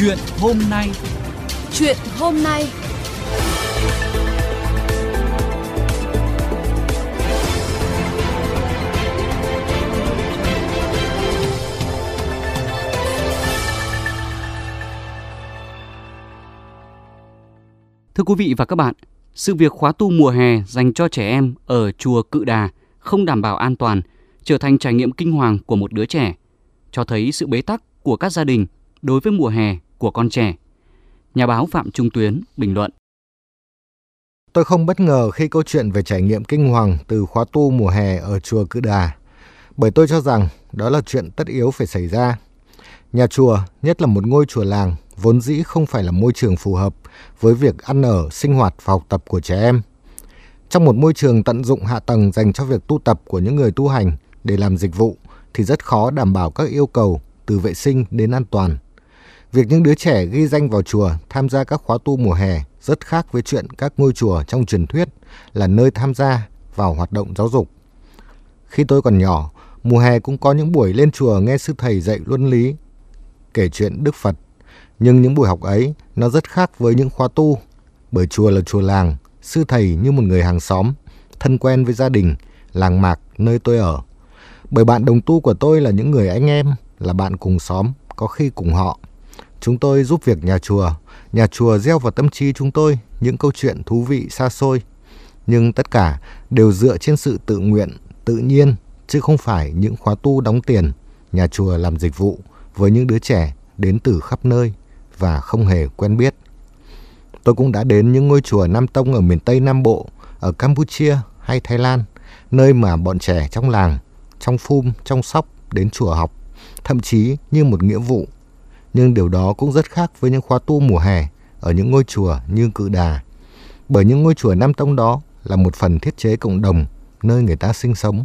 Chuyện hôm nay. Chuyện hôm nay. Thưa quý vị và các bạn, sự việc khóa tu mùa hè dành cho trẻ em ở chùa Cự Đà không đảm bảo an toàn trở thành trải nghiệm kinh hoàng của một đứa trẻ, cho thấy sự bế tắc của các gia đình đối với mùa hè của con trẻ. Nhà báo Phạm Trung Tuyến bình luận. Tôi không bất ngờ khi câu chuyện về trải nghiệm kinh hoàng từ khóa tu mùa hè ở chùa Cự Đà, bởi tôi cho rằng đó là chuyện tất yếu phải xảy ra. Nhà chùa, nhất là một ngôi chùa làng, vốn dĩ không phải là môi trường phù hợp với việc ăn ở, sinh hoạt và học tập của trẻ em. Trong một môi trường tận dụng hạ tầng dành cho việc tu tập của những người tu hành để làm dịch vụ thì rất khó đảm bảo các yêu cầu từ vệ sinh đến an toàn. Việc những đứa trẻ ghi danh vào chùa tham gia các khóa tu mùa hè rất khác với chuyện các ngôi chùa trong truyền thuyết là nơi tham gia vào hoạt động giáo dục. Khi tôi còn nhỏ, mùa hè cũng có những buổi lên chùa nghe sư thầy dạy luân lý, kể chuyện Đức Phật. Nhưng những buổi học ấy nó rất khác với những khóa tu, bởi chùa là chùa làng, sư thầy như một người hàng xóm, thân quen với gia đình, làng mạc nơi tôi ở. Bởi bạn đồng tu của tôi là những người anh em, là bạn cùng xóm, có khi cùng họ. Chúng tôi giúp việc nhà chùa, nhà chùa gieo vào tâm trí chúng tôi những câu chuyện thú vị xa xôi. Nhưng tất cả đều dựa trên sự tự nguyện, tự nhiên, chứ không phải những khóa tu đóng tiền, nhà chùa làm dịch vụ với những đứa trẻ đến từ khắp nơi và không hề quen biết. Tôi cũng đã đến những ngôi chùa Nam Tông ở miền Tây Nam Bộ, ở Campuchia hay Thái Lan, nơi mà bọn trẻ trong làng, trong phum, trong sóc đến chùa học, thậm chí như một nghĩa vụ. Nhưng điều đó cũng rất khác với những khóa tu mùa hè ở những ngôi chùa như Cự Đà. Bởi những ngôi chùa Nam Tông đó là một phần thiết chế cộng đồng nơi người ta sinh sống.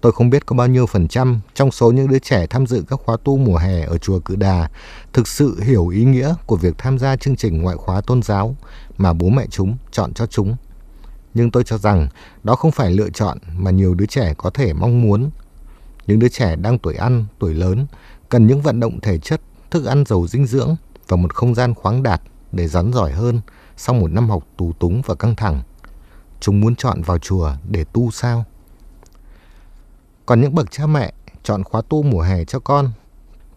Tôi không biết có bao nhiêu phần trăm trong số những đứa trẻ tham dự các khóa tu mùa hè ở chùa Cự Đà thực sự hiểu ý nghĩa của việc tham gia chương trình ngoại khóa tôn giáo mà bố mẹ chúng chọn cho chúng. Nhưng tôi cho rằng đó không phải lựa chọn mà nhiều đứa trẻ có thể mong muốn. Những đứa trẻ đang tuổi ăn, tuổi lớn cần những vận động thể chất, thức ăn giàu dinh dưỡng và một không gian khoáng đạt để rắn giỏi hơn sau một năm học tù túng và căng thẳng. Chúng muốn chọn vào chùa để tu sao? Còn những bậc cha mẹ chọn khóa tu mùa hè cho con,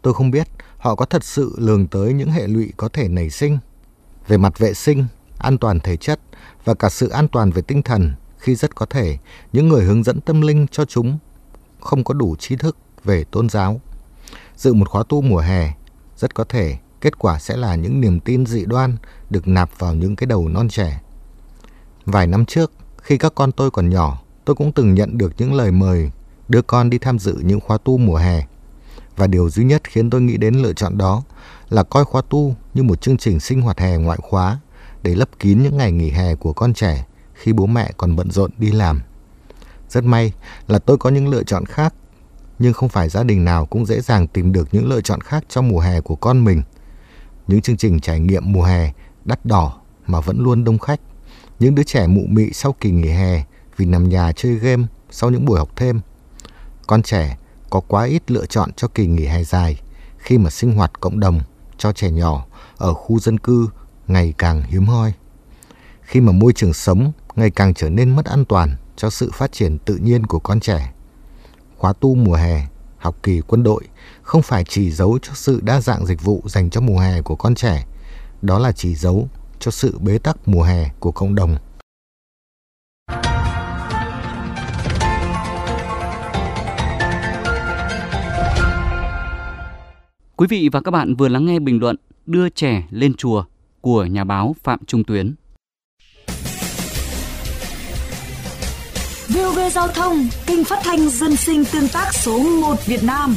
tôi không biết họ có thật sự lường tới những hệ lụy có thể nảy sinh về mặt vệ sinh, an toàn thể chất và cả sự an toàn về tinh thần khi rất có thể những người hướng dẫn tâm linh cho chúng không có đủ trí thức về tôn giáo. Dự một khóa tu mùa hè rất có thể kết quả sẽ là những niềm tin dị đoan được nạp vào những cái đầu non trẻ. Vài năm trước, khi các con tôi còn nhỏ, tôi cũng từng nhận được những lời mời đưa con đi tham dự những khóa tu mùa hè. Và điều duy nhất khiến tôi nghĩ đến lựa chọn đó là coi khóa tu như một chương trình sinh hoạt hè ngoại khóa để lấp kín những ngày nghỉ hè của con trẻ khi bố mẹ còn bận rộn đi làm. Rất may là tôi có những lựa chọn khác, nhưng không phải gia đình nào cũng dễ dàng tìm được những lựa chọn khác cho mùa hè của con mình. Những chương trình trải nghiệm mùa hè đắt đỏ mà vẫn luôn đông khách. Những đứa trẻ mụ mị sau kỳ nghỉ hè vì nằm nhà chơi game sau những buổi học thêm con trẻ có quá ít lựa chọn cho kỳ nghỉ hè dài khi mà sinh hoạt cộng đồng cho trẻ nhỏ ở khu dân cư ngày càng hiếm hoi. Khi mà môi trường sống ngày càng trở nên mất an toàn cho sự phát triển tự nhiên của con trẻ. Khóa tu mùa hè, học kỳ quân đội không phải chỉ dấu cho sự đa dạng dịch vụ dành cho mùa hè của con trẻ, đó là chỉ dấu cho sự bế tắc mùa hè của cộng đồng. Quý vị và các bạn vừa lắng nghe bình luận Đưa trẻ lên chùa của nhà báo Phạm Trung Tuyến. VOV Giao thông, kênh phát thanh dân sinh tương tác số 1 Việt Nam.